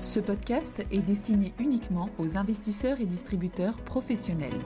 Ce podcast est destiné uniquement aux investisseurs et distributeurs professionnels.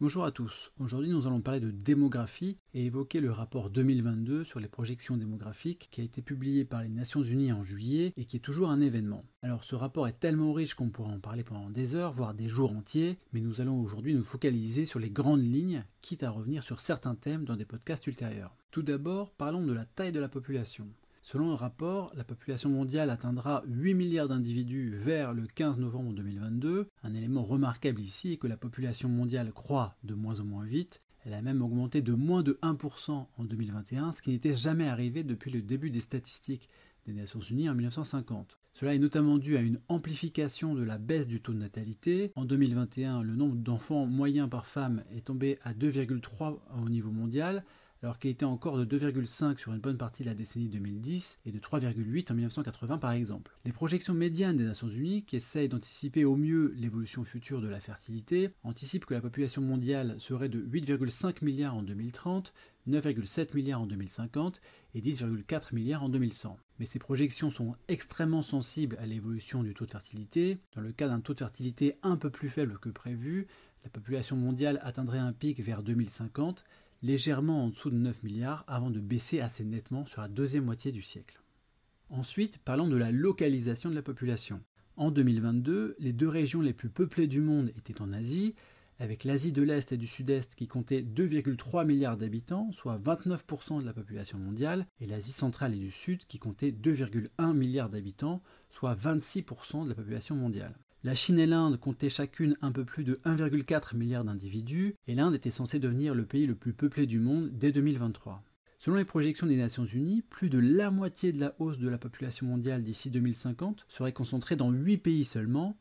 Bonjour à tous. Aujourd'hui, nous allons parler de démographie et évoquer le rapport 2022 sur les projections démographiques qui a été publié par les Nations Unies en juillet et qui est toujours un événement. Alors, ce rapport est tellement riche qu'on pourrait en parler pendant des heures, voire des jours entiers, mais nous allons aujourd'hui nous focaliser sur les grandes lignes, quitte à revenir sur certains thèmes dans des podcasts ultérieurs. Tout d'abord, parlons de la taille de la population. Selon le rapport, la population mondiale atteindra 8 milliards d'individus vers le 15 novembre 2022. Un élément remarquable ici est que la population mondiale croît de moins en moins vite. Elle a même augmenté de moins de 1% en 2021, ce qui n'était jamais arrivé depuis le début des statistiques des Nations Unies en 1950. Cela est notamment dû à une amplification de la baisse du taux de natalité. En 2021, le nombre d'enfants moyens par femme est tombé à 2,3 au niveau mondial, alors qu'il était encore de 2,5 sur une bonne partie de la décennie 2010 et de 3,8 en 1980 par exemple. Les projections médianes des Nations Unies, qui essayent d'anticiper au mieux l'évolution future de la fertilité, anticipent que la population mondiale serait de 8,5 milliards en 2030, 9,7 milliards en 2050 et 10,4 milliards en 2100. Mais ces projections sont extrêmement sensibles à l'évolution du taux de fertilité. Dans le cas d'un taux de fertilité un peu plus faible que prévu, la population mondiale atteindrait un pic vers 2050 légèrement en dessous de 9 milliards avant de baisser assez nettement sur la deuxième moitié du siècle. Ensuite, parlons de la localisation de la population. En 2022, les deux régions les plus peuplées du monde étaient en Asie, avec l'Asie de l'Est et du Sud-Est qui comptait 2,3 milliards d'habitants, soit 29% de la population mondiale, et l'Asie centrale et du Sud qui comptait 2,1 milliards d'habitants, soit 26% de la population mondiale. La Chine et l'Inde comptaient chacune un peu plus de 1,4 milliard d'individus, et l'Inde était censée devenir le pays le plus peuplé du monde dès 2023. Selon les projections des Nations Unies, plus de la moitié de la hausse de la population mondiale d'ici 2050 serait concentrée dans 8 pays seulement,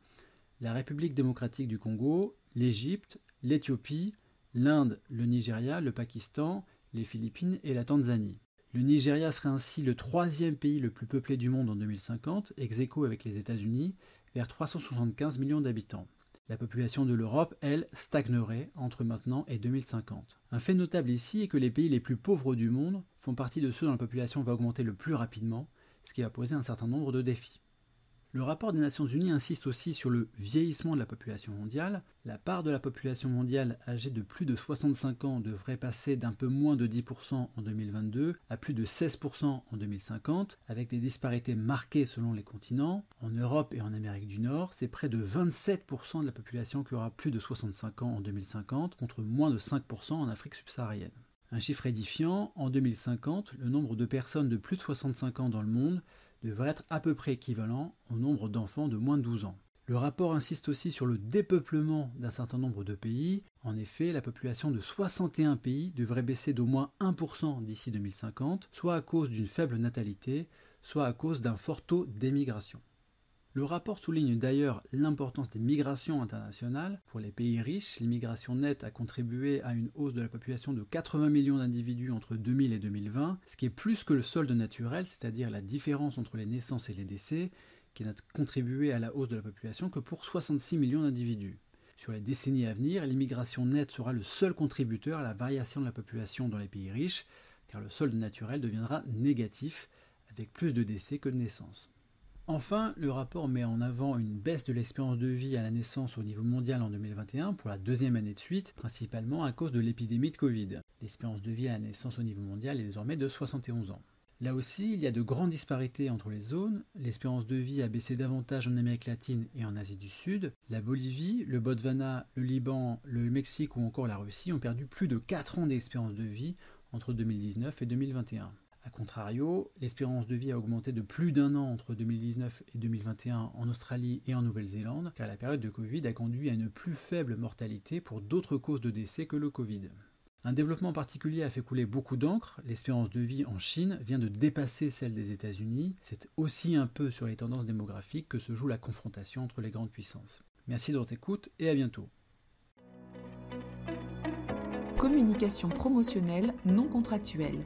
la République démocratique du Congo, l'Égypte, l'Éthiopie, l'Inde, le Nigeria, le Pakistan, les Philippines et la Tanzanie. Le Nigeria serait ainsi le troisième pays le plus peuplé du monde en 2050, ex aequo avec les États-Unis, vers 375 millions d'habitants. La population de l'Europe, elle, stagnerait entre maintenant et 2050. Un fait notable ici est que les pays les plus pauvres du monde font partie de ceux dont la population va augmenter le plus rapidement, ce qui va poser un certain nombre de défis. Le rapport des Nations Unies insiste aussi sur le vieillissement de la population mondiale. La part de la population mondiale âgée de plus de 65 ans devrait passer d'un peu moins de 10% en 2022 à plus de 16% en 2050, avec des disparités marquées selon les continents. En Europe et en Amérique du Nord, c'est près de 27% de la population qui aura plus de 65 ans en 2050, contre moins de 5% en Afrique subsaharienne. Un chiffre édifiant, en 2050, le nombre de personnes de plus de 65 ans dans le monde devrait être à peu près équivalent au nombre d'enfants de moins de 12 ans. Le rapport insiste aussi sur le dépeuplement d'un certain nombre de pays. En effet, la population de 61 pays devrait baisser d'au moins 1% d'ici 2050, soit à cause d'une faible natalité, soit à cause d'un fort taux d'émigration. Le rapport souligne d'ailleurs l'importance des migrations internationales. Pour les pays riches, l'immigration nette a contribué à une hausse de la population de 80 millions d'individus entre 2000 et 2020, ce qui est plus que le solde naturel, c'est-à-dire la différence entre les naissances et les décès, qui n'a contribué à la hausse de la population que pour 66 millions d'individus. Sur les décennies à venir, l'immigration nette sera le seul contributeur à la variation de la population dans les pays riches, car le solde naturel deviendra négatif, avec plus de décès que de naissances. Enfin, le rapport met en avant une baisse de l'espérance de vie à la naissance au niveau mondial en 2021 pour la deuxième année de suite, principalement à cause de l'épidémie de Covid. L'espérance de vie à la naissance au niveau mondial est désormais de 71 ans. Là aussi, il y a de grandes disparités entre les zones. L'espérance de vie a baissé davantage en Amérique latine et en Asie du Sud. La Bolivie, le Botswana, le Liban, le Mexique ou encore la Russie ont perdu plus de 4 ans d'espérance de vie entre 2019 et 2021. A contrario, l'espérance de vie a augmenté de plus d'un an entre 2019 et 2021 en Australie et en Nouvelle-Zélande, car la période de Covid a conduit à une plus faible mortalité pour d'autres causes de décès que le Covid. Un développement particulier a fait couler beaucoup d'encre. L'espérance de vie en Chine vient de dépasser celle des États-Unis. C'est aussi un peu sur les tendances démographiques que se joue la confrontation entre les grandes puissances. Merci de votre écoute et à bientôt. Communication promotionnelle non contractuelle.